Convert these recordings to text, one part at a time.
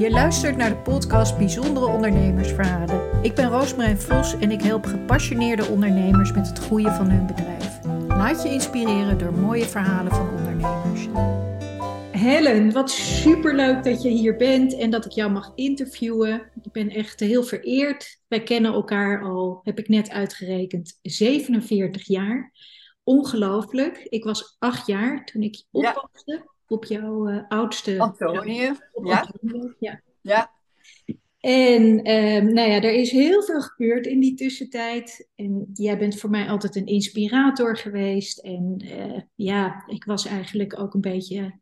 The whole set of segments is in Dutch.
Je luistert naar de podcast Bijzondere Ondernemersverhalen. Ik ben Roosmarijn Vos en ik help gepassioneerde ondernemers met het groeien van hun bedrijf. Laat je inspireren door mooie verhalen van ondernemers. Helen, wat superleuk dat je hier bent en dat ik jou mag interviewen. Ik ben echt heel vereerd. Wij kennen elkaar al, heb ik net uitgerekend, 47 jaar. Ongelooflijk. Ik was acht jaar toen ik oppaste op jouw uh, oudste... Antonië, ja. ja. Ja. En ehm, nou ja, er is heel veel gebeurd in die tussentijd. En jij bent voor mij altijd een inspirator geweest. En eh, ja, ik was eigenlijk ook een beetje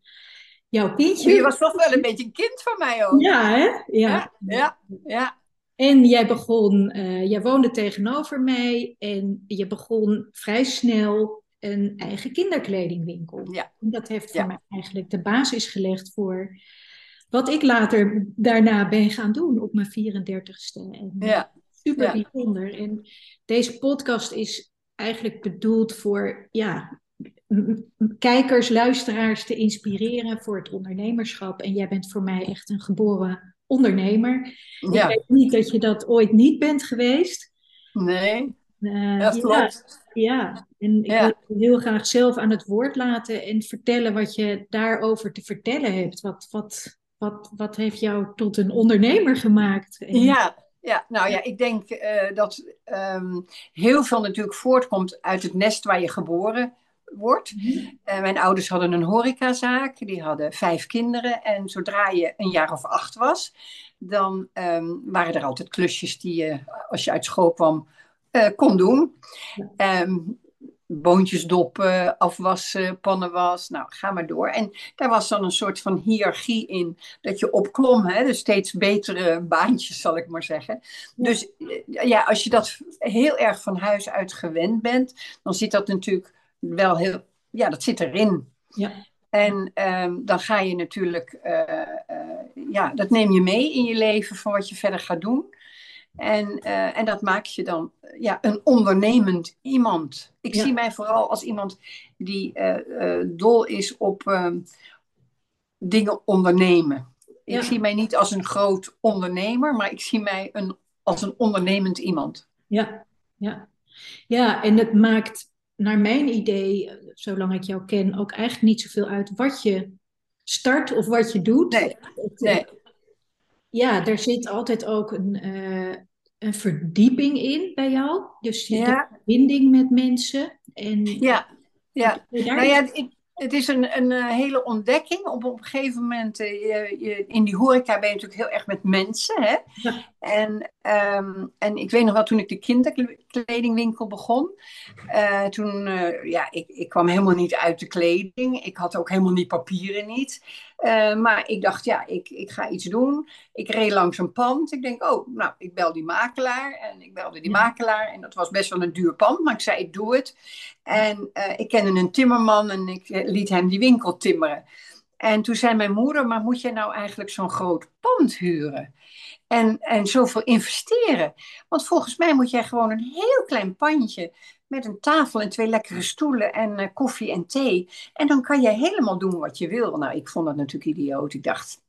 jouw kindje. Je was toch wel een beetje een kind van mij ook. Ja, hè? Ja, ja, ja. ja. En jij begon, uh, jij woonde tegenover mij en je begon vrij snel een eigen kinderkledingwinkel. Ja. Dat heeft voor mij eigenlijk de basis gelegd voor wat ik later daarna ben gaan doen op mijn 34ste. En ja. Super ja. bijzonder. En deze podcast is eigenlijk bedoeld voor ja, kijkers, luisteraars te inspireren voor het ondernemerschap. En jij bent voor mij echt een geboren ondernemer. Ja. Ik weet niet dat je dat ooit niet bent geweest. Nee, Uh, dat klopt. Ja, en ik Ja. wil heel graag zelf aan het woord laten en vertellen wat je daarover te vertellen hebt. Wat, wat, wat, wat heeft jou tot een ondernemer gemaakt? En- Ja, ja, nou ja, ik denk eh, dat ehm, heel veel natuurlijk voortkomt uit het nest waar je geboren wordt. Eh, mijn ouders hadden een horecazaak, die hadden vijf kinderen. En zodra je een jaar of acht was, dan ehm, waren er altijd klusjes die je, als je uit school kwam, eh, kon doen. Ehm, boontjes doppen, afwassen, pannenwas, nou ga maar door. En daar was dan een soort van hiërarchie in, dat je opklom, hè? dus steeds betere baantjes zal ik maar zeggen. Dus eh, ja, als je dat heel erg van huis uit gewend bent, dan zit dat natuurlijk wel heel, ja, dat zit erin. Ja. En ehm, dan ga je natuurlijk, eh, eh, ja, dat neem je mee in je leven van wat je verder gaat doen. En, eh, en dat maakt je dan ja, een ondernemend iemand. Ik Ja. zie mij vooral als iemand die eh, eh, dol is op ehm, dingen ondernemen. Ik Ja. zie mij niet als een groot ondernemer, maar ik zie mij een, als een ondernemend iemand. Ja, ja. ja, en het maakt naar mijn idee, zolang ik jou ken, ook eigenlijk niet zoveel uit wat je start of wat je doet. Nee, nee. Ja, er zit altijd ook een, een verdieping in bij jou. Dus je Ja. verbinding met mensen. En Ja, ja. Nou ja, ik, het is een, een eh, hele ontdekking. Op, op een gegeven moment, eh, je, je, in die horeca ben je natuurlijk heel erg met mensen. Hè? Ja. En, ehm, en ik weet nog wel, toen ik de kinderkledingwinkel begon, eh, toen, ja, ik, ik kwam helemaal niet uit de kleding. Ik had ook helemaal die papieren niet. Eh, maar ik dacht, ja, ik, ik ga iets doen. Ik reed langs een pand. Ik denk, oh, nou, ik bel die makelaar. En ik belde die Ja. makelaar. En dat was best wel een duur pand, maar ik zei, ik doe het. En eh, ik kende een timmerman en ik eh, liet hem die winkel timmeren. En toen zei mijn moeder, maar moet je nou eigenlijk zo'n groot pand huren? En, en zoveel investeren? Want volgens mij moet jij gewoon een heel klein pandje met een tafel en twee lekkere stoelen en eh, koffie en thee. En dan kan je helemaal doen wat je wil. Nou, ik vond dat natuurlijk idioot. Ik dacht.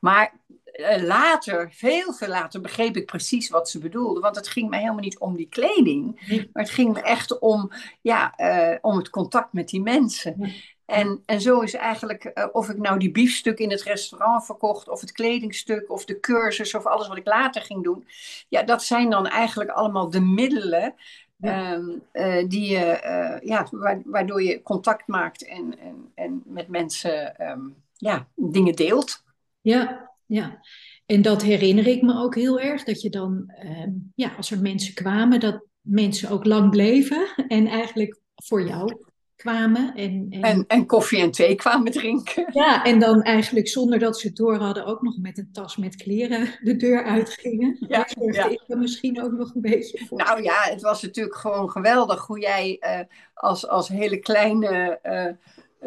Maar eh, later, veel, veel later, begreep ik precies wat ze bedoelde. Want het ging me helemaal niet om die kleding. Maar het ging me echt om, ja, eh, om het contact met die mensen. En, en zo is eigenlijk, of ik nou die biefstuk in het restaurant verkocht, of het kledingstuk, of de cursus, of alles wat ik later ging doen. Ja, dat zijn dan eigenlijk allemaal de middelen Ja. ehm, eh, die je, eh, ja, wa- waardoor je contact maakt en, en, en met mensen ehm, ja, dingen deelt. Ja, ja. En dat herinner ik me ook heel erg. Dat je dan, ehm, ja, als er mensen kwamen, dat mensen ook lang bleven. En eigenlijk voor jou kwamen. En, en, En, en koffie en thee kwamen drinken. ja, en dan eigenlijk zonder dat ze het door hadden, ook nog met een tas met kleren de deur uitgingen. Ja, Daar zorgde ja. ik er misschien ook nog een beetje voor. Nou ja, het was natuurlijk gewoon geweldig hoe jij eh, als, als hele kleine, eh,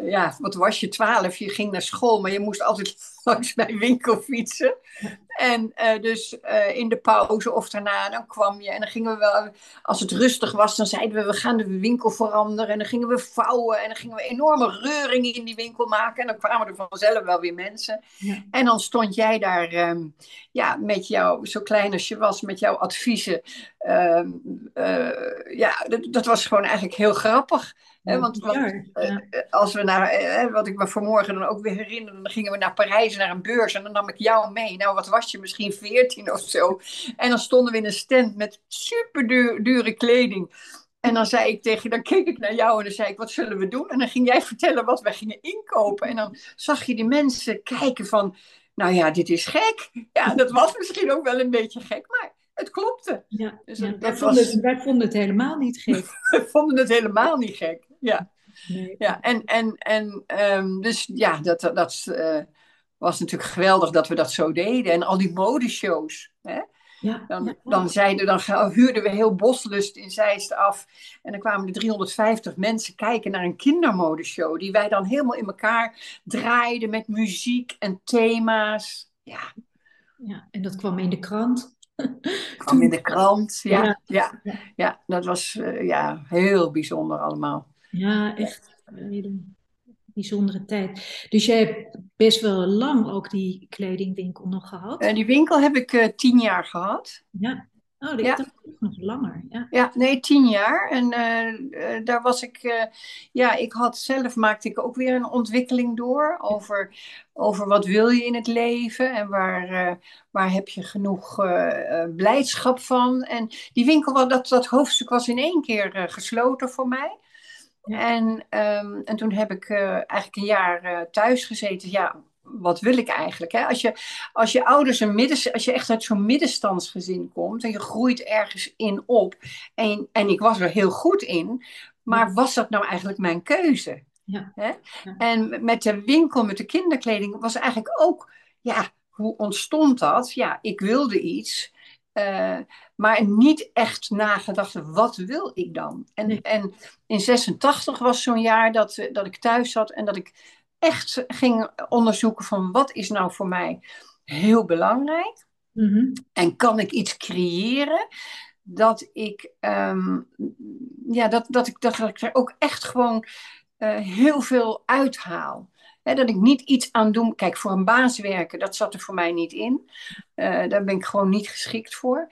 ja, wat was je, twaalf, je ging naar school, maar je moest altijd langs mijn winkel fietsen. En uh, dus uh, in de pauze of daarna, dan kwam je en dan gingen we wel, als het rustig was, dan zeiden we, we gaan de winkel veranderen. En dan gingen we vouwen en dan gingen we enorme reuringen in die winkel maken. En dan kwamen er vanzelf wel weer mensen. Ja. En dan stond jij daar, um, ja, met jou, zo klein als je was, met jouw adviezen. Um, uh, ja, dat, dat was gewoon eigenlijk heel grappig. Hè, want, want ja. als we naar, wat ik me vanmorgen dan ook weer herinner, dan gingen we naar Parijs naar een beurs en dan nam ik jou mee. Nou, wat was je, misschien veertien of zo. En dan stonden we in een stand met super dure kleding. En dan zei ik tegen dan keek ik naar jou en dan zei ik, wat zullen we doen? En dan ging jij vertellen wat wij gingen inkopen. En dan zag je die mensen kijken van, nou ja, dit is gek. Ja, dat was misschien ook wel een beetje gek, maar het klopte. Ja, dus ja, wij, vonden het, wij, vonden het, helemaal niet gek. we vonden het helemaal niet gek, ja. Nee. ja en en, en um, dus ja, dat, dat uh, was natuurlijk geweldig dat we dat zo deden. En al die modeshows. Hè? Ja, dan, ja. dan, zeiden, dan huurden we heel Boslust in Zeist af. En dan kwamen er 350 mensen kijken naar een kindermodeshow. Die wij dan helemaal in elkaar draaiden met muziek en thema's. Ja. ja, en dat kwam in de krant. kwam in de krant, ja. Ja, ja, ja. dat was uh, ja, heel bijzonder allemaal. Ja, echt bijzondere tijd. Dus jij hebt best wel lang ook die kledingwinkel nog gehad? Uh, die winkel heb ik uh, tien jaar gehad. Ja. Oh, die ja. nog langer. Ja. ja, nee, tien jaar. En uh, daar was ik, ja, ik had zelf maakte ik ook weer een ontwikkeling door over, over wat wil je in het leven en waar, waar heb je genoeg blijdschap van. En die winkel, dat, dat hoofdstuk was in één keer gesloten voor mij. En, um, en toen heb ik uh, eigenlijk een jaar uh, thuis gezeten. Ja, wat wil ik eigenlijk? Hè? Als, je, als je ouders een midden, als je echt uit zo'n middenstandsgezin komt en je groeit ergens in op. En, en ik was er heel goed in, maar was dat nou eigenlijk mijn keuze? Ja. Hè? Ja. En met de winkel, met de kinderkleding, was eigenlijk ook, ja, hoe ontstond dat? Ja, ik wilde iets. Uh, maar niet echt nagedacht, wat wil ik dan? En, nee. en in 86 was zo'n jaar dat, eh, dat ik thuis zat en dat ik echt ging onderzoeken van wat is nou voor mij heel belangrijk? Mm-hmm. En kan ik iets creëren dat ik, um, ja, dat, dat, ik, dat ik er ook echt gewoon uh, heel veel uithaal dat ik niet iets aan doe. Kijk, voor een baas werken, dat zat er voor mij niet in. Uh, daar ben ik gewoon niet geschikt voor.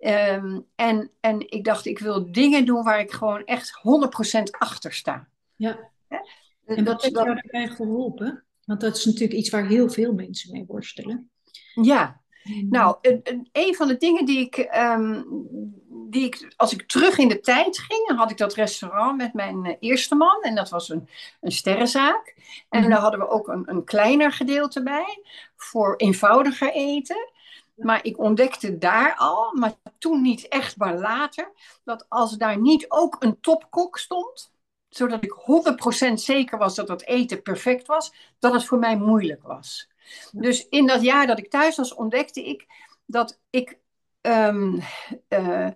Um, en, en ik dacht, ik wil dingen doen waar ik gewoon echt 100% achter sta. Ja. En wat heeft jou daarbij geholpen? Want dat is natuurlijk iets waar heel veel mensen mee worstelen. Ja, nou, een, een van de dingen die ik, um, die ik, als ik terug in de tijd ging, had ik dat restaurant met mijn eh, eerste man. En dat was een, een sterrenzaak. En mm daar hadden we ook een, een kleiner gedeelte bij voor eenvoudiger eten. Maar ik ontdekte daar al, maar toen niet echt, maar later, dat als daar niet ook een topkok stond, zodat ik 100% zeker was dat dat eten perfect was, dat het voor mij moeilijk was. Dus in dat jaar dat ik thuis was, ontdekte ik dat ik, um, uh,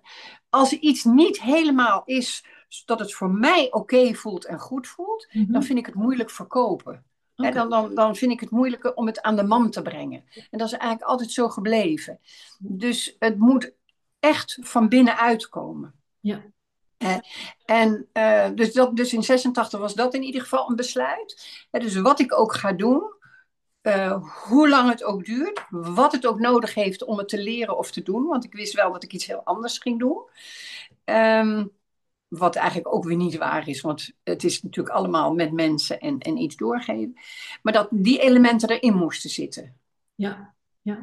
als iets niet helemaal is, dat het voor mij oké voelt en goed voelt, mm -hmm. dan vind ik het moeilijk verkopen. Okay. dan, dan, dan vind ik het moeilijker om het aan de man te brengen. En dat is eigenlijk altijd zo gebleven. Dus het moet echt van binnenuit komen. Ja. En uh, dus, dat, dus in 86 was dat in ieder geval een besluit. Dus wat ik ook ga doen, hoe lang het ook duurt, wat het ook nodig heeft om het te leren of te doen. Want ik wist wel dat ik iets heel anders ging doen. Um, wat eigenlijk ook weer niet waar is, want het is natuurlijk allemaal met mensen en, en iets doorgeven. Maar dat die elementen erin moesten zitten. Ja, ja.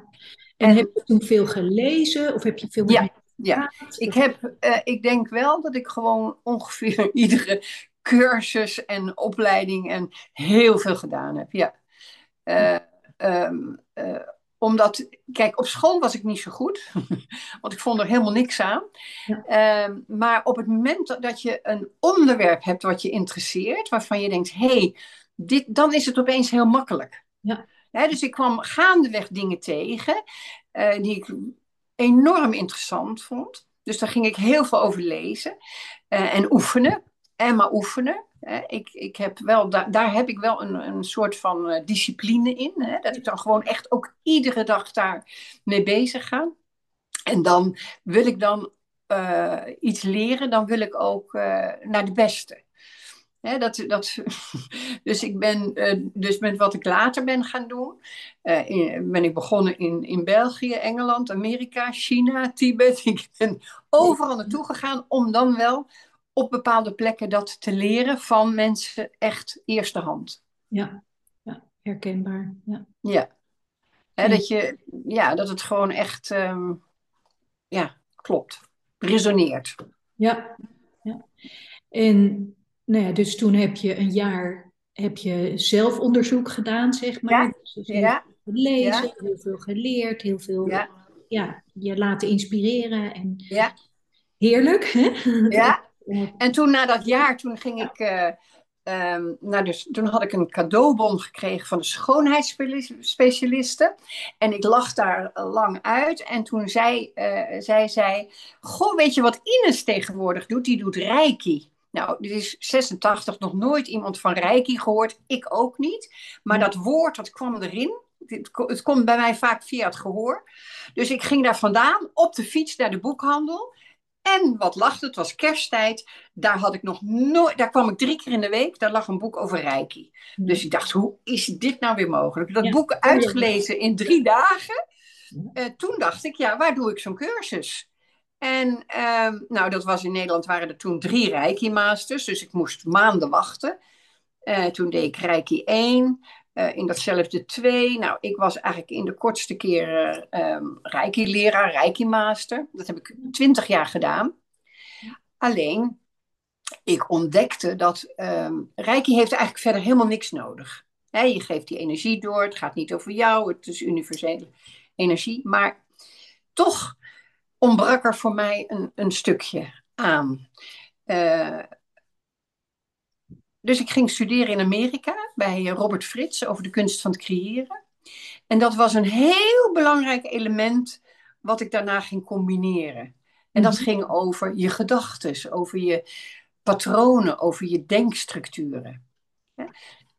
En, en heb je toen veel gelezen of heb je veel ja, ja, ik heb, uh, ik denk wel dat ik gewoon ongeveer iedere cursus en opleiding en heel veel gedaan heb. Ja. Uh, um, uh, omdat, kijk, op school was ik niet zo goed. want ik vond er helemaal niks aan. Ja. Um, maar op het moment dat je een onderwerp hebt wat je interesseert, waarvan je denkt, hé, hey, dit, dan is het opeens heel makkelijk. Ja. He, dus ik kwam gaandeweg dingen tegen uh, die ik enorm interessant vond. Dus daar ging ik heel veel over lezen uh, en oefenen. En maar oefenen. Ik, ik heb wel, daar, daar heb ik wel een, een soort van uh, discipline in. Hè? Dat ik dan gewoon echt ook iedere dag daar mee bezig ga. En dan wil ik dan uh, iets leren, dan wil ik ook uh, naar de beste. Hè, dat, dat, dus ik ben, dus met wat ik later ben gaan doen, ben ik begonnen in, in België, Engeland, Amerika, China, Tibet. Ik ben overal naartoe gegaan om dan wel op bepaalde plekken dat te leren van mensen echt eerste hand. Ja, ja herkenbaar. Ja. ja. Dat, je, ja, dat het gewoon echt um, ja, klopt, resoneert. Ja, ja. En nou ja, dus toen heb je een jaar heb je zelfonderzoek gedaan, zeg maar. Ja, dus heel ja. veel gelezen, ja. heel veel geleerd, heel veel ja. Ja, je laten inspireren. En Ja. heerlijk, hè? Ja. En toen na dat jaar, toen ging ik, uh, um, nou dus, toen had ik een cadeaubon gekregen van de schoonheidsspecialiste. En ik lag daar lang uit. En toen zei, uh, zei zij, goh, weet je wat Ines tegenwoordig doet? Die doet reiki. Nou, dit is 86, nog nooit iemand van reiki gehoord. Ik ook niet. Maar dat woord, dat kwam erin. Het komt bij mij vaak via het gehoor. Dus ik ging daar vandaan op de fiets naar de boekhandel. En wat lacht, het was kersttijd. Daar had ik nog nooit, daar kwam ik drie keer in de week. Daar lag een boek over Reiki. Dus ik dacht, hoe is dit nou weer mogelijk? Dat Ja. boek uitgelezen in drie dagen. Eh, toen dacht ik, ja, waar doe ik zo'n cursus? En ehm, nou, dat was in Nederland waren er toen drie Reiki-masters. Dus ik moest maanden wachten. Eh, toen deed ik Reiki 1. Eh, in datzelfde 2. Nou, ik was eigenlijk in de kortste keren ehm Reiki-leraar, Reiki-master. Dat heb ik twintig jaar gedaan. Alleen, ik ontdekte dat ehm, Reiki heeft eigenlijk verder helemaal niks nodig. Hè, je geeft die energie door, het gaat niet over jou, het is universele energie. Maar toch ontbrak er voor mij een, een stukje aan. Eh, dus ik ging studeren in Amerika bij Robert Frits over de kunst van het creëren. En dat was een heel belangrijk element wat ik daarna ging combineren. En dat Mhm. ging over je gedachten, over je patronen, over je denkstructuren.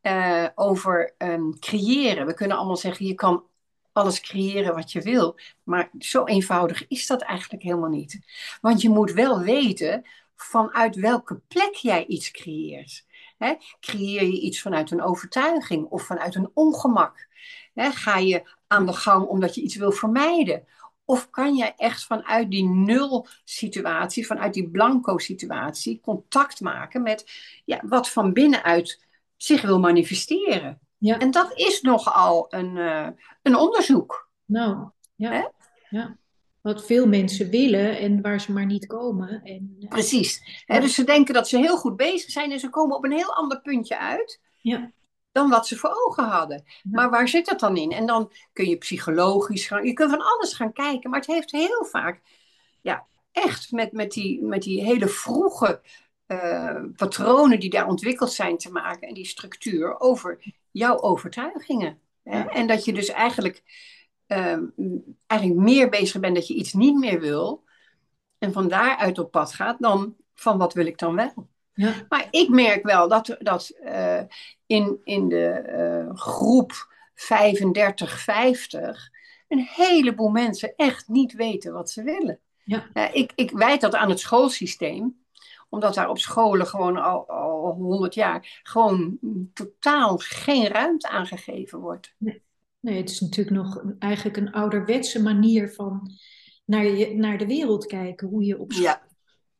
Eh, over ehm, creëren. We kunnen allemaal zeggen, je kan alles creëren wat je wil. Maar zo eenvoudig is dat eigenlijk helemaal niet. Want je moet wel weten vanuit welke plek jij iets creëert. Hè? Creëer je iets vanuit een overtuiging of vanuit een ongemak? Hè? Ga je aan de gang omdat je iets wil vermijden? Of kan je echt vanuit die nul situatie, vanuit die blanco situatie, contact maken met ja, wat van binnenuit zich wil manifesteren? Ja. En dat is nogal een, uh, een onderzoek. Nou, ja. Hè? ja. Wat veel mensen willen en waar ze maar niet komen. En, uh, Precies. Hè, dus ze denken dat ze heel goed bezig zijn en ze komen op een heel ander puntje uit ja. dan wat ze voor ogen hadden. Ja. Maar waar zit dat dan in? En dan kun je psychologisch gaan, je kunt van alles gaan kijken, maar het heeft heel vaak, ja, echt met, met, die, met die hele vroege uh, patronen die daar ontwikkeld zijn te maken en die structuur over jouw overtuigingen. Hè? En dat je dus eigenlijk, um, eigenlijk meer bezig bent dat je iets niet meer wil en van daaruit op pad gaat dan van wat wil ik dan wel. Ja. Maar ik merk wel dat, dat uh, in, in de uh, groep 35, 50 een heleboel mensen echt niet weten wat ze willen. Ja. Uh, ik, ik wijd dat aan het schoolsysteem omdat daar op scholen gewoon al, al 100 jaar gewoon totaal geen ruimte aangegeven wordt. Nee. Nee, het is natuurlijk nog een, eigenlijk een ouderwetse manier van naar, je, naar de wereld kijken, hoe je op school ja.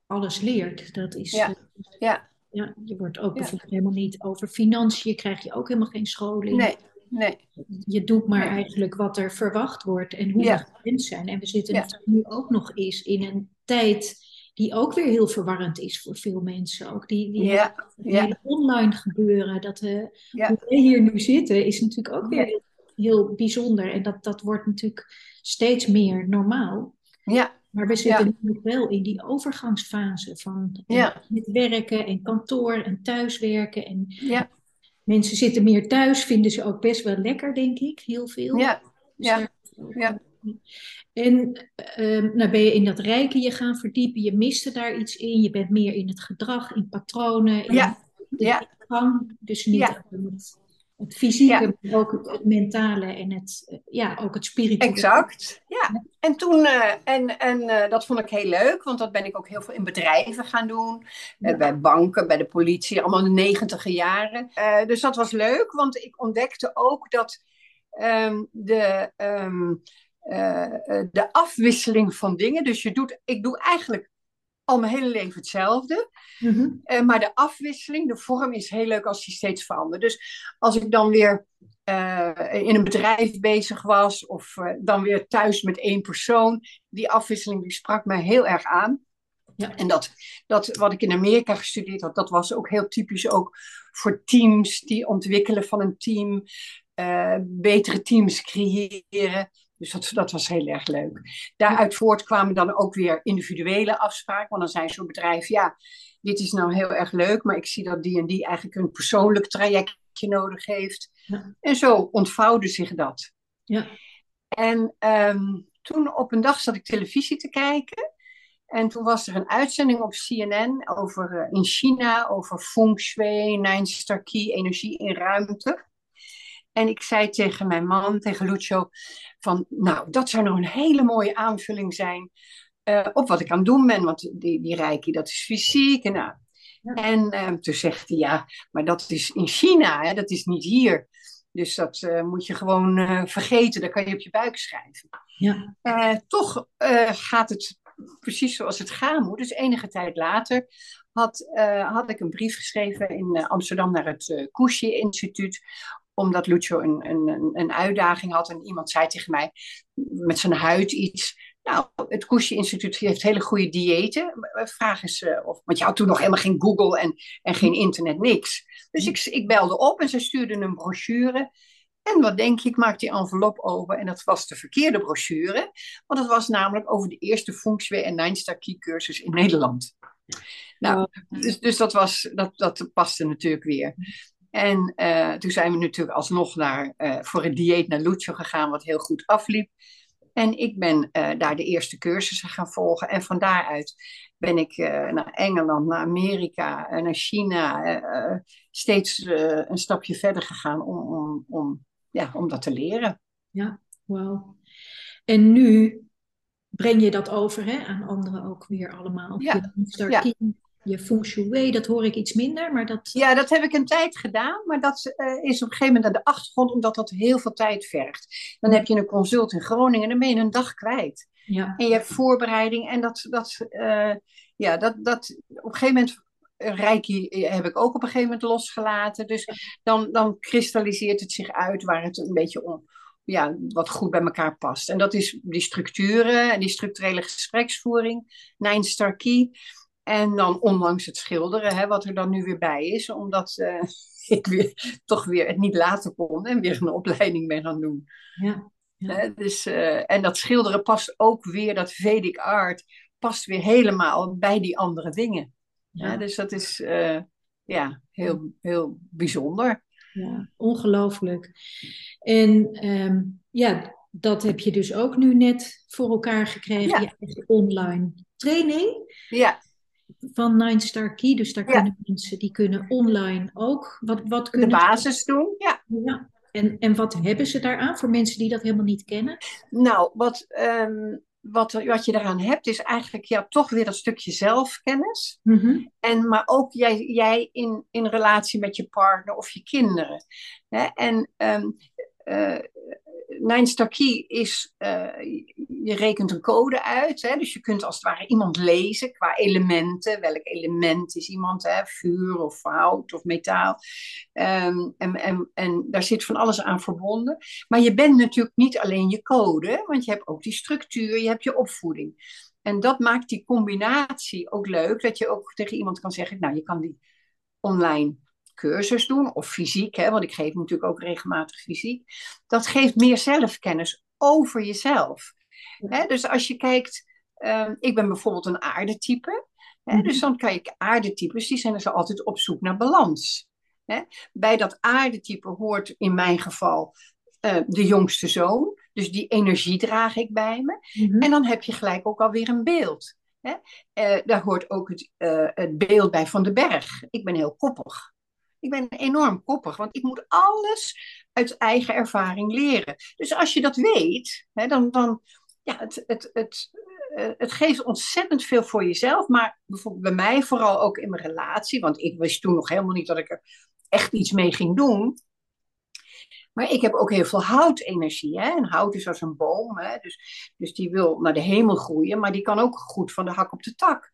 alles leert. Dat is, ja. Ja. ja, je wordt ook bijvoorbeeld helemaal niet over financiën, krijg je ook helemaal geen scholing. Nee, nee. Je doet maar nee. eigenlijk wat er verwacht wordt en hoe Ja. we gewend zijn. En we zitten Ja. nu ook nog eens in een tijd die ook weer heel verwarrend is voor veel mensen. Ook die, die hele, online gebeuren, dat uh, Ja. hoe wij hier nu zitten, is natuurlijk ook weer heel, heel bijzonder. En dat, dat wordt natuurlijk steeds meer normaal. Ja, Maar we zitten nu nog wel in die overgangsfase van Ja. met werken en kantoor en thuiswerken. En ja, mensen zitten meer thuis, vinden ze ook best wel lekker, denk ik, heel veel. ja, Dus ja. daar- Ja. En ehm, nou ben je in dat rijken je gaan verdiepen, je miste daar iets in, je bent meer in het gedrag, in patronen, in Ja. ja. Gang, dus niet ja. het, het fysieke, maar ook het, mentale en het, eh, ja, ook het spirituele. Exact, ja. En toen, uh, en, en uh, dat vond ik heel leuk, want dat ben ik ook heel veel in bedrijven gaan doen. Ja. bij banken, bij de politie, allemaal in de negentiger jaren. dus dat was leuk, want ik ontdekte ook dat um, de... Um, de afwisseling van dingen. Dus je doet, ik doe eigenlijk al mijn hele leven hetzelfde. Mm -hmm. uh, maar de afwisseling, de vorm is heel leuk als die steeds verandert. Dus als ik dan weer uh, in een bedrijf bezig was of uh, dan weer thuis met één persoon, die afwisseling die sprak mij heel erg aan. Ja. En dat, dat wat ik in Amerika gestudeerd had, dat was ook heel typisch ook voor teams, die ontwikkelen van een team, betere teams creëren. Dus dat, dat was heel erg leuk. Daaruit voort kwamen dan ook weer individuele afspraken. Want dan zijn zo'n bedrijf, ja, dit is nou heel erg leuk, maar ik zie dat die en die eigenlijk een persoonlijk trajectje nodig heeft. Ja. En zo ontvouwde zich dat. Ja. En um, toen op een dag zat ik televisie te kijken. En toen was er een uitzending op CNN over uh, in China, over feng shui, nine star key, energie in ruimte. En ik zei tegen mijn man, tegen Lucio, van nou, dat zou nou een hele mooie aanvulling zijn uh, op wat ik aan het doen ben. Want die, die reiki, dat is fysiek. En, nou. ja. en uh, toen zegt hij, ja, maar dat is in China, hè, dat is niet hier. Dus dat uh, moet je gewoon vergeten, dat kan je op je buik schrijven. Ja. toch gaat het precies zoals het gaan moet. Dus enige tijd later had, had ik een brief geschreven in Amsterdam naar het uh, Koesje Instituut omdat Lucio een, een, een uitdaging had en iemand zei tegen mij met zijn huid iets. Nou, het Koesje Instituut heeft hele goede diëten. Vraag eens, uh, of, want je had toen nog helemaal geen Google en, en geen internet, niks. Dus ik, ik belde op en ze stuurden een brochure. En wat denk je, ik maak die envelop open en dat was de verkeerde brochure. Want het was namelijk over de eerste Shui en Nine Star Key cursus in Nederland. Nou, dus, dus dat, was, dat, dat paste natuurlijk weer. En uh, toen zijn we natuurlijk alsnog naar, uh, voor een dieet naar Lucio gegaan, wat heel goed afliep. En ik ben uh, daar de eerste cursussen gaan volgen. En van daaruit ben ik naar Engeland, naar Amerika, naar China, steeds een stapje verder gegaan om, om, om, ja, om dat te leren. Ja, wauw. En nu breng je dat over hè, aan anderen ook weer allemaal. Ja, ja je feng shui, dat hoor ik iets minder, maar dat... Ja, dat heb ik een tijd gedaan, maar dat uh, is op een gegeven moment aan de achtergrond, omdat dat heel veel tijd vergt. Dan heb je een consult in Groningen en dan ben je een dag kwijt. Ja. En je hebt voorbereiding en dat, dat, uh, ja, dat, dat op een gegeven moment... Reiki heb ik ook op een gegeven moment losgelaten. Dus dan, dan kristalliseert het zich uit waar het een beetje om, ja, wat goed bij elkaar past. En dat is die structuren en die structurele gespreksvoering, Nine Star Key. En dan onlangs het schilderen, hè, wat er dan nu weer bij is, omdat uh, ik weer, toch weer het niet laten kon en weer een opleiding ben gaan doen. Ja, ja. Hè, dus, uh, en dat schilderen past ook weer, dat Vedic art, past weer helemaal bij die andere dingen. Ja. Hè, dus dat is uh, ja, heel, heel bijzonder. Ja, ongelooflijk. En um, ja, dat heb je dus ook nu net voor elkaar gekregen, ja. je online training. Ja van Nine Star Key. Dus daar ja. kunnen mensen die kunnen online ook wat, wat kunnen De basis doen, ja. ja. En, en wat hebben ze daaraan voor mensen die dat helemaal niet kennen? Nou, wat, um, wat, wat je daaraan hebt is eigenlijk ja, toch weer dat stukje zelfkennis. Mm -hmm. en, maar ook jij, jij in, in relatie met je partner of je kinderen. Hè? En um, uh, Nine Star Key is, uh, je rekent een code uit. Hè? Dus je kunt als het ware iemand lezen qua elementen. Welk element is iemand? Hè? Vuur of hout of metaal. Um, en, en, en daar zit van alles aan verbonden. Maar je bent natuurlijk niet alleen je code. Want je hebt ook die structuur, je hebt je opvoeding. En dat maakt die combinatie ook leuk. Dat je ook tegen iemand kan zeggen, nou je kan die online cursus doen, of fysiek, hè, want ik geef natuurlijk ook regelmatig fysiek. Dat geeft meer zelfkennis over jezelf. Hè, dus als je kijkt, um, ik ben bijvoorbeeld een aardetype. Hè, mm-hmm. Dus dan kan je aardetypes, die zijn dus altijd op zoek naar balans. Hè. Bij dat aardetype hoort in mijn geval uh, de jongste zoon. Dus die energie draag ik bij me. Mm-hmm. En dan heb je gelijk ook alweer een beeld. Hè? Uh, daar hoort ook het, uh, het beeld bij van de berg. Ik ben heel koppig. Ik ben enorm koppig, want ik moet alles uit eigen ervaring leren. Dus als je dat weet, hè, dan, dan ja, het, het, het, eh, het geeft ontzettend veel voor jezelf. Maar bijvoorbeeld bij mij, vooral ook in mijn relatie, want ik wist toen nog helemaal niet dat ik er echt iets mee ging doen. Maar ik heb ook heel veel houtenergie. Hè? En hout is als een boom. Hè? Dus, dus die wil naar de hemel groeien, maar die kan ook goed van de hak op de tak.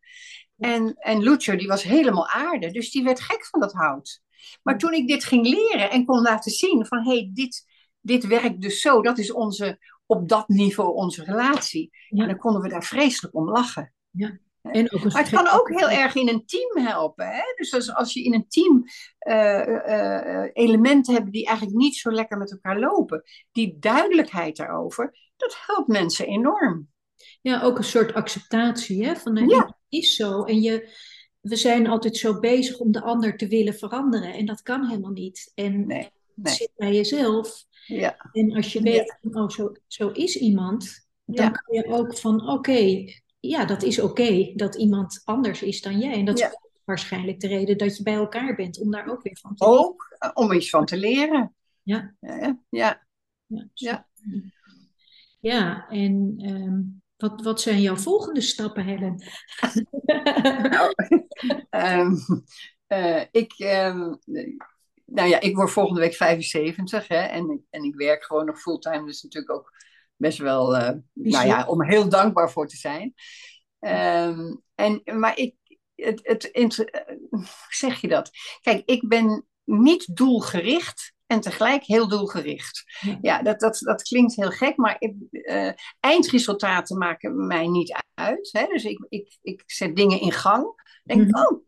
En, en die was helemaal aarde, dus die werd gek van dat hout. Maar toen ik dit ging leren en kon laten zien van hé, hey, dit, dit werkt dus zo, dat is onze, op dat niveau onze relatie. En dan konden we daar vreselijk om lachen. Ja. En ook maar het kan ook heel erg in een team helpen. Hè? Dus als, als je in een team uh, uh, elementen hebt die eigenlijk niet zo lekker met elkaar lopen, die duidelijkheid daarover, dat helpt mensen enorm. Ja, ook een soort acceptatie hè? van ja. het is zo. En je, we zijn altijd zo bezig om de ander te willen veranderen. En dat kan helemaal niet. En nee, het zit bij jezelf. Ja. En als je weet, ja. oh, zo, zo is iemand, dan Ja. kan je ook van, oké, ja, dat is oké dat iemand anders is dan jij. En dat is waarschijnlijk de reden dat je bij elkaar bent, om daar ook weer van te leren. Ook eh, om iets van te leren. Ja. Ja, ja. Ja, Ja. ja en ehm, wat, wat zijn jouw volgende stappen, Helen? Nou, ehm, eh, ik, ehm, nou ja, ik word volgende week 75 hè, en, en ik werk gewoon nog fulltime. Dus natuurlijk ook best wel, eh, nou ja, om heel dankbaar voor te zijn. Ehm, en, maar ik, het, het, eh, hoe zeg je dat? Kijk, ik ben niet doelgericht en tegelijk heel doelgericht. Ja. Ja, dat, dat, dat klinkt heel gek, maar ik, eh, eindresultaten maken mij niet uit. Hè? Dus ik, ik, ik zet dingen in gang. Denk, Mhm. oh,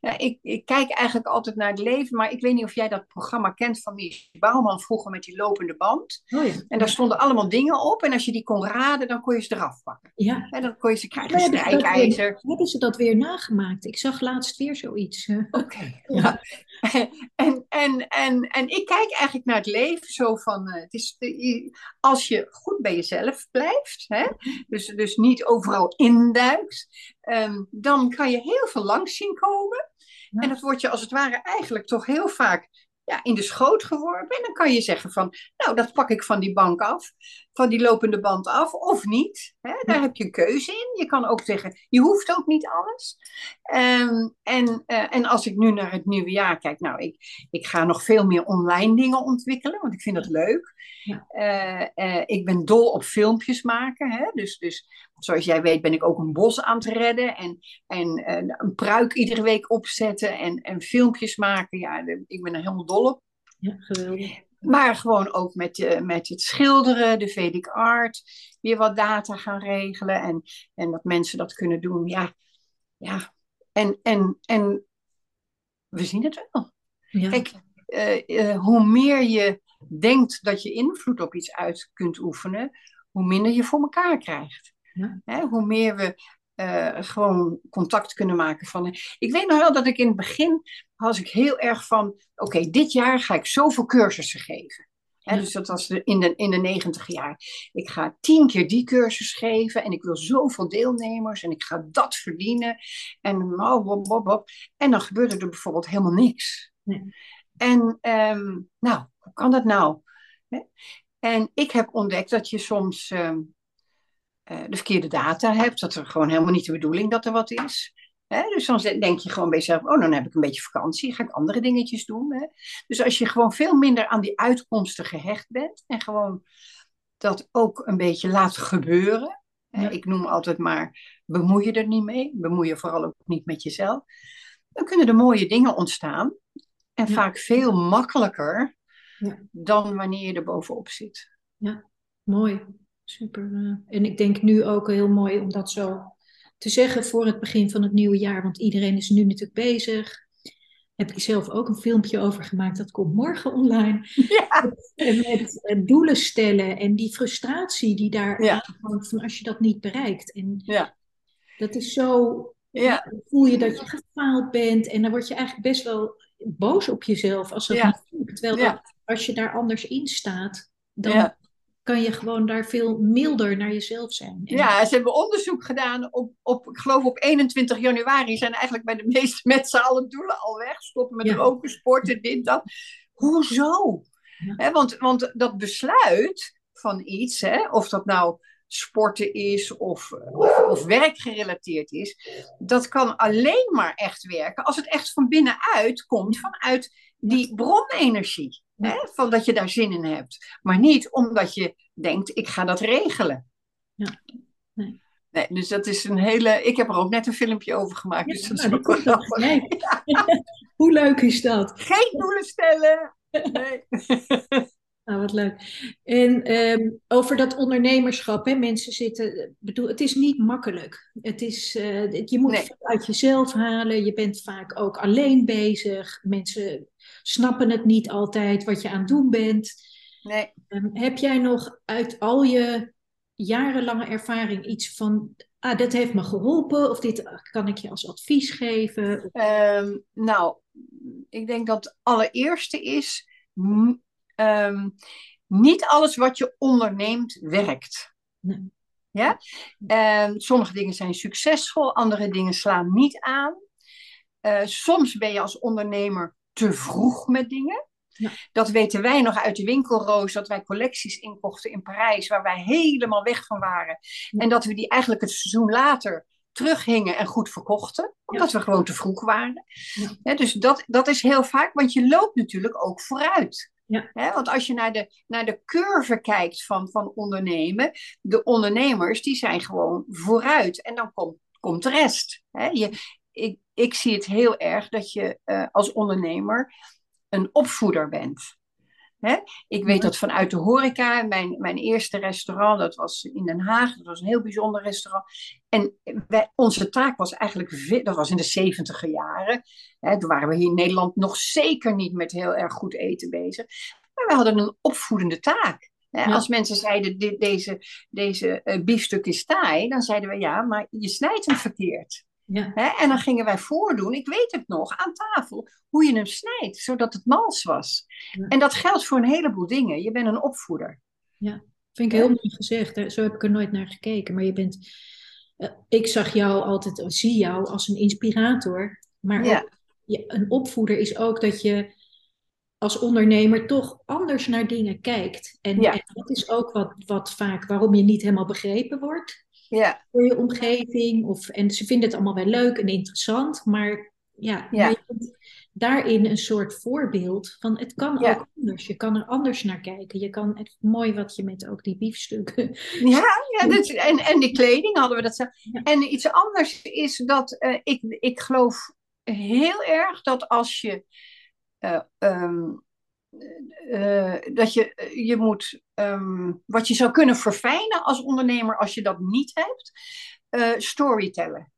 ja, ik, ik kijk eigenlijk altijd naar het leven, maar ik weet niet of jij dat programma kent van Mies Bouwman vroeger met die lopende band. Oh ja. En daar stonden allemaal dingen op en als je die kon raden, dan kon je ze eraf pakken. ja. En dan kon je ze krijgen, Hebben ze dat weer- strijkijzer. Hebben ze dat weer nagemaakt? Ik zag laatst weer zoiets. Oké. Ja. En, en, en, en ik kijk eigenlijk naar het leven zo van, eh, het is, eh, als je goed bij jezelf blijft, hè, dus, dus niet overal induikt, ehm, dan kan je heel veel langs zien komen. Ja. En dat wordt je als het ware eigenlijk toch heel vaak ja, in de schoot geworpen. En dan kan je zeggen van, nou dat pak ik van die bank af, van die lopende band af, of niet. Hè? Daar Ja. heb je een keuze in. Je kan ook zeggen, je hoeft ook niet alles. Ehm, en, eh, en als ik nu naar het nieuwe jaar kijk, nou, ik, ik ga nog veel meer online dingen ontwikkelen, want ik vind dat leuk. Ja. Eh, eh, ik ben dol op filmpjes maken. Hè? Dus, dus zoals jij weet ben ik ook een bos aan het redden en, en een pruik iedere week opzetten en, en filmpjes maken. Ja, ik ben er helemaal dol op. Ja, geweldig. Maar gewoon ook met, eh, met het schilderen, de Vedic Art, weer wat data gaan regelen en, en dat mensen dat kunnen doen. Ja, ja. En, en, en we zien het wel. Ja. Kijk, eh, eh, hoe meer je denkt dat je invloed op iets uit kunt oefenen, hoe minder je voor elkaar krijgt. Ja. Hè, hoe meer we eh, gewoon contact kunnen maken van. Ik weet nog wel dat ik in het begin was ik heel erg van, oké, dit jaar ga ik zoveel cursussen geven. Dus dat was de, in, de, in de negentig jaar. Ik ga tien keer die cursus geven en ik wil zoveel deelnemers en ik ga dat verdienen. En, oh, wop. en dan gebeurde er bijvoorbeeld helemaal niks. Nee. En ehm, nou, hoe kan dat nou? En ik heb ontdekt dat je soms ehm, eh, de verkeerde data hebt, dat er gewoon helemaal niet de bedoeling dat er wat is. Hè? Dus dan denk je gewoon bij jezelf, oh, dan heb ik een beetje vakantie, ga ik andere dingetjes doen. Hè? Dus als je gewoon veel minder aan die uitkomsten gehecht bent en gewoon dat ook een beetje laat gebeuren. Hè? Ja. Ik noem altijd maar, bemoei je er niet mee, bemoei je vooral ook niet met jezelf. Dan kunnen er mooie dingen ontstaan en Ja. vaak veel makkelijker Ja. dan wanneer je er bovenop zit. Mooi, super. eh. En ik denk nu ook heel mooi om dat zo te zeggen voor het begin van het nieuwe jaar, want iedereen is nu natuurlijk bezig. Heb ik zelf ook een filmpje over gemaakt, dat komt morgen online. Ja, En met eh, doelen stellen en die frustratie die daar Ja. aanhangt van als je dat niet bereikt. En ja, dat is zo, ja, dan voel je dat je gefaald bent en dan word je eigenlijk best wel boos op jezelf als dat Ja. niet lukt. Terwijl dat, als je daar anders in staat, dan kan je gewoon daar veel milder naar jezelf zijn. Ja, ze hebben onderzoek gedaan op, op, ik geloof op 21 januari zijn eigenlijk bij de meeste mensen alle doelen al weg. Stoppen met roken, sporten, dit, dat. Hoezo? want, want dat besluit van iets, hè, of dat nou sporten is of, of, of, werkgerelateerd is, dat kan alleen maar echt werken als het echt van binnenuit komt, vanuit die bronenergie. Hè, van dat je daar zin in hebt. Maar niet omdat je denkt, ik ga dat regelen. Ja. Nee. nee. dus dat is een hele. Ik heb er ook net een filmpje over gemaakt. dus dat is nou, wel nee. Hoe leuk is dat? Geen doelen stellen. Nee. Nou, wat leuk. En ehm, over dat ondernemerschap, hè, mensen zitten, bedoel, het is niet makkelijk. Het is, uh, je moet nee. uit jezelf halen. Je bent vaak ook alleen bezig. Mensen snappen het niet altijd wat je aan het doen bent. Nee. Um, heb jij nog uit al je jarenlange ervaring iets van, ah, dat heeft me geholpen, of dit kan ik je als advies geven? Um, nou, ik denk dat het allereerste is um, niet alles wat je onderneemt werkt. Nee. Ja? Um, sommige dingen zijn succesvol, andere dingen slaan niet aan. Uh, soms ben je als ondernemer te vroeg met dingen. Ja. Dat weten wij nog uit de winkelroos, dat wij collecties inkochten in Parijs, waar wij helemaal weg van waren. Ja. En dat we die eigenlijk het seizoen later terughingen en goed verkochten, omdat ja. we gewoon te vroeg waren. dus dat, dat is heel vaak, want je loopt natuurlijk ook vooruit. Ja. want als je naar de, naar de curve kijkt van, van ondernemen, de ondernemers die zijn gewoon vooruit en dan komt, komt de rest. je, ik, ik zie het heel erg dat je uh, als ondernemer een opvoeder bent. Hè? Ik weet dat vanuit de horeca, mijn, mijn eerste restaurant, dat was in Den Haag, dat was een heel bijzonder restaurant. En wij, onze taak was eigenlijk, dat was in de zeventiger jaren, hè, toen waren we hier in Nederland nog zeker niet met heel erg goed eten bezig. Maar we hadden een opvoedende taak. Hè? Als mensen zeiden, dit, deze, deze uh, biefstuk is taai, dan zeiden we ja, maar je snijdt hem verkeerd. Ja. En dan gingen wij voordoen, ik weet het nog, aan tafel, hoe je hem snijdt, zodat het mals was. En dat geldt voor een heleboel dingen. Je bent een opvoeder. Ja, vind ik heel mooi gezegd. Zo heb ik er nooit naar gekeken. Maar je bent, uh, ik zag jou altijd, zie jou als een inspirator. Maar ook, een opvoeder is ook dat je als ondernemer toch anders naar dingen kijkt. En, en dat is ook wat, wat vaak waarom je niet helemaal begrepen wordt ja. voor je omgeving. Of, en ze vinden het allemaal wel leuk en interessant, maar ja, ja. je bent daarin een soort voorbeeld van het kan ook anders. Je kan er anders naar kijken. Je kan het mooi wat je met ook die biefstukken. Ja, ja dat, en, en die kleding hadden we dat. Ja. En iets anders is dat uh, ik, ik geloof heel erg dat als je uh, um, uh, dat je, eh, je moet, um, wat je zou kunnen verfijnen als ondernemer als je dat niet hebt, uh, storytellen.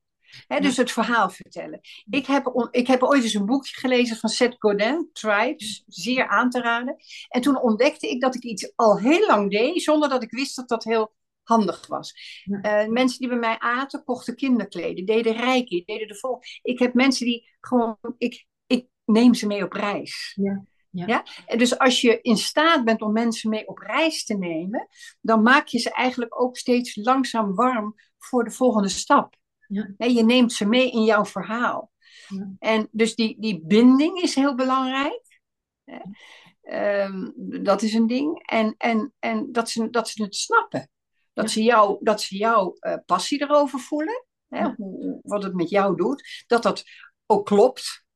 Dus het verhaal vertellen. Ik heb, ik heb ooit eens een boekje gelezen van Seth Godin, Tribes, zeer aan te raden. En toen ontdekte ik dat ik iets al heel lang deed, zonder dat ik wist dat dat heel handig was. Ja. Uh, mensen die bij mij aten, kochten kinderkleden, deden rijken, deden de vol. Ik heb mensen die gewoon, ik, ik neem ze mee op reis. Ja. Ja. ja. En dus als je in staat bent om mensen mee op reis te nemen, dan maak je ze eigenlijk ook steeds langzaam warm voor de volgende stap. Ja. je neemt ze mee in jouw verhaal. Ja. En dus die, die binding is heel belangrijk. Um, dat is een ding. En, en, en dat, ze, dat ze het snappen. Dat ze jouw dat ze jou, uh, passie erover voelen. Hè, hoe, wat het met jou doet. Dat dat ook klopt.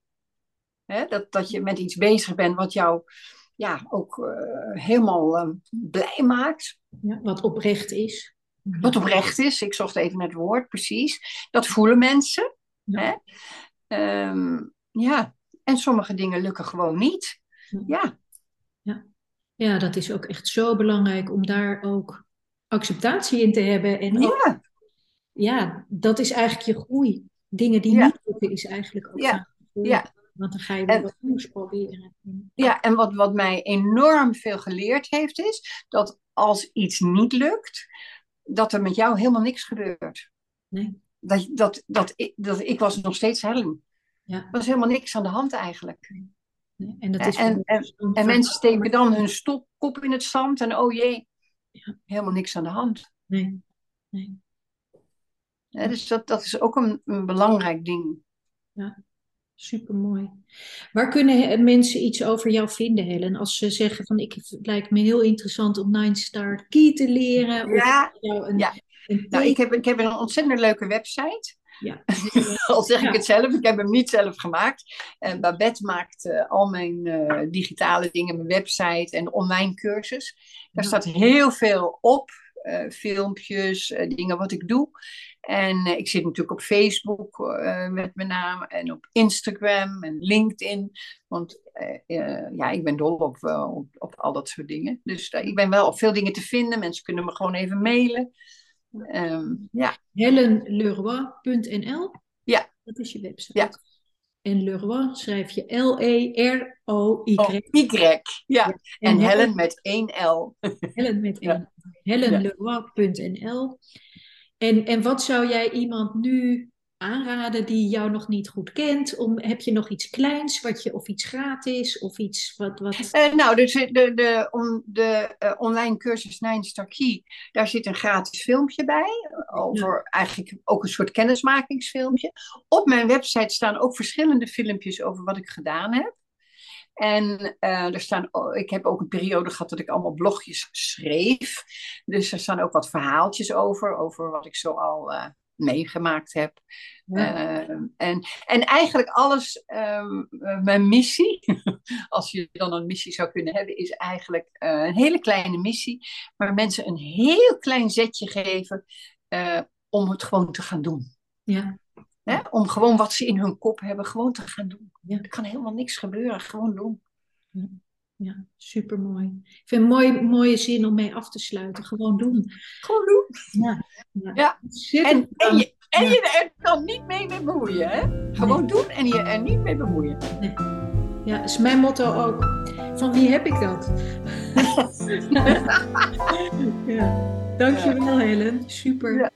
Hè? Dat, dat je met iets bezig bent wat jou ja, ook uh, helemaal uh, blij maakt. Ja, wat oprecht is. Wat oprecht is, ik zocht even het woord, precies. Dat voelen mensen. Ja. Hè? Um, ja, en sommige dingen lukken gewoon niet. Ja. ja. Ja, dat is ook echt zo belangrijk om daar ook acceptatie in te hebben. En ook, ja. ja, dat is eigenlijk je groei. Dingen die niet lukken is eigenlijk ook ja. ja. Want dan ga je weer wat nieuws proberen. Ja, en wat, wat mij enorm veel geleerd heeft, is dat als iets niet lukt, dat er met jou helemaal niks gebeurt. Nee. Dat, dat, dat, ik, dat ik was nog steeds Helen. Ja. Er was helemaal niks aan de hand eigenlijk. Nee. En, dat is en, en, en, mensen steken dan hun stop, kop in het zand en oh jee, ja. helemaal niks aan de hand. Nee. nee. Ja, dus dat, dat is ook een, een belangrijk ding. Ja, supermooi. Waar kunnen mensen iets over jou vinden, Helen? Als ze zeggen van ik, het lijkt me heel interessant om Nine Star Key te leren. Ja, een, ja. nou, ik, heb, ik heb een ontzettend leuke website. Ja. Al zeg ik het zelf, ik heb hem niet zelf gemaakt. En Babette maakt uh, al mijn uh, digitale dingen, mijn website en online cursus. Daar staat heel veel op, uh, filmpjes, dingen wat ik doe. En ik zit natuurlijk op Facebook met mijn naam en op Instagram en LinkedIn. Want ja, ik ben dol op, op, op, al dat soort dingen. Dus ik ben wel op veel dingen te vinden. Mensen kunnen me gewoon even mailen. Um, ja. HelenLeroy.nl. Ja. Dat is je website. Ja. En Leroy schrijf je L-E-R-O-Y. Oh, y, ja. En, Helen, met één L. Helen met één ja. HelenLeroy.nl. En, en wat zou jij iemand nu aanraden die jou nog niet goed kent? Om, heb je nog iets kleins wat je, of iets gratis of iets wat. wat... Uh, nou, dus de, de, de, on, de uh, online cursus Nine Star Key, daar zit een gratis filmpje bij. Over ja. eigenlijk ook een soort kennismakingsfilmpje. Op mijn website staan ook verschillende filmpjes over wat ik gedaan heb. En uh, er staan, ik heb ook een periode gehad dat ik allemaal blogjes schreef. Dus er staan ook wat verhaaltjes over, over wat ik zo al uh, meegemaakt heb. Ja. Uh, en, en eigenlijk alles, um, mijn missie, als je dan een missie zou kunnen hebben, is eigenlijk een hele kleine missie, waar mensen een heel klein zetje geven om het gewoon te gaan doen. Ja. Hè? Om gewoon wat ze in hun kop hebben, gewoon te gaan doen. Ja. Er kan helemaal niks gebeuren, gewoon doen. Ja, ja super mooi. Ik vind een mooie, mooie zin om mee af te sluiten. Gewoon doen. Gewoon doen. Ja, ja. ja. En, en, je, en je er dan niet mee bemoeien. Hè? Gewoon nee. doen en je er niet mee bemoeien. Nee. Ja, dat is mijn motto ook. Van wie heb ik dat? ja. Dankjewel. Helen. Super.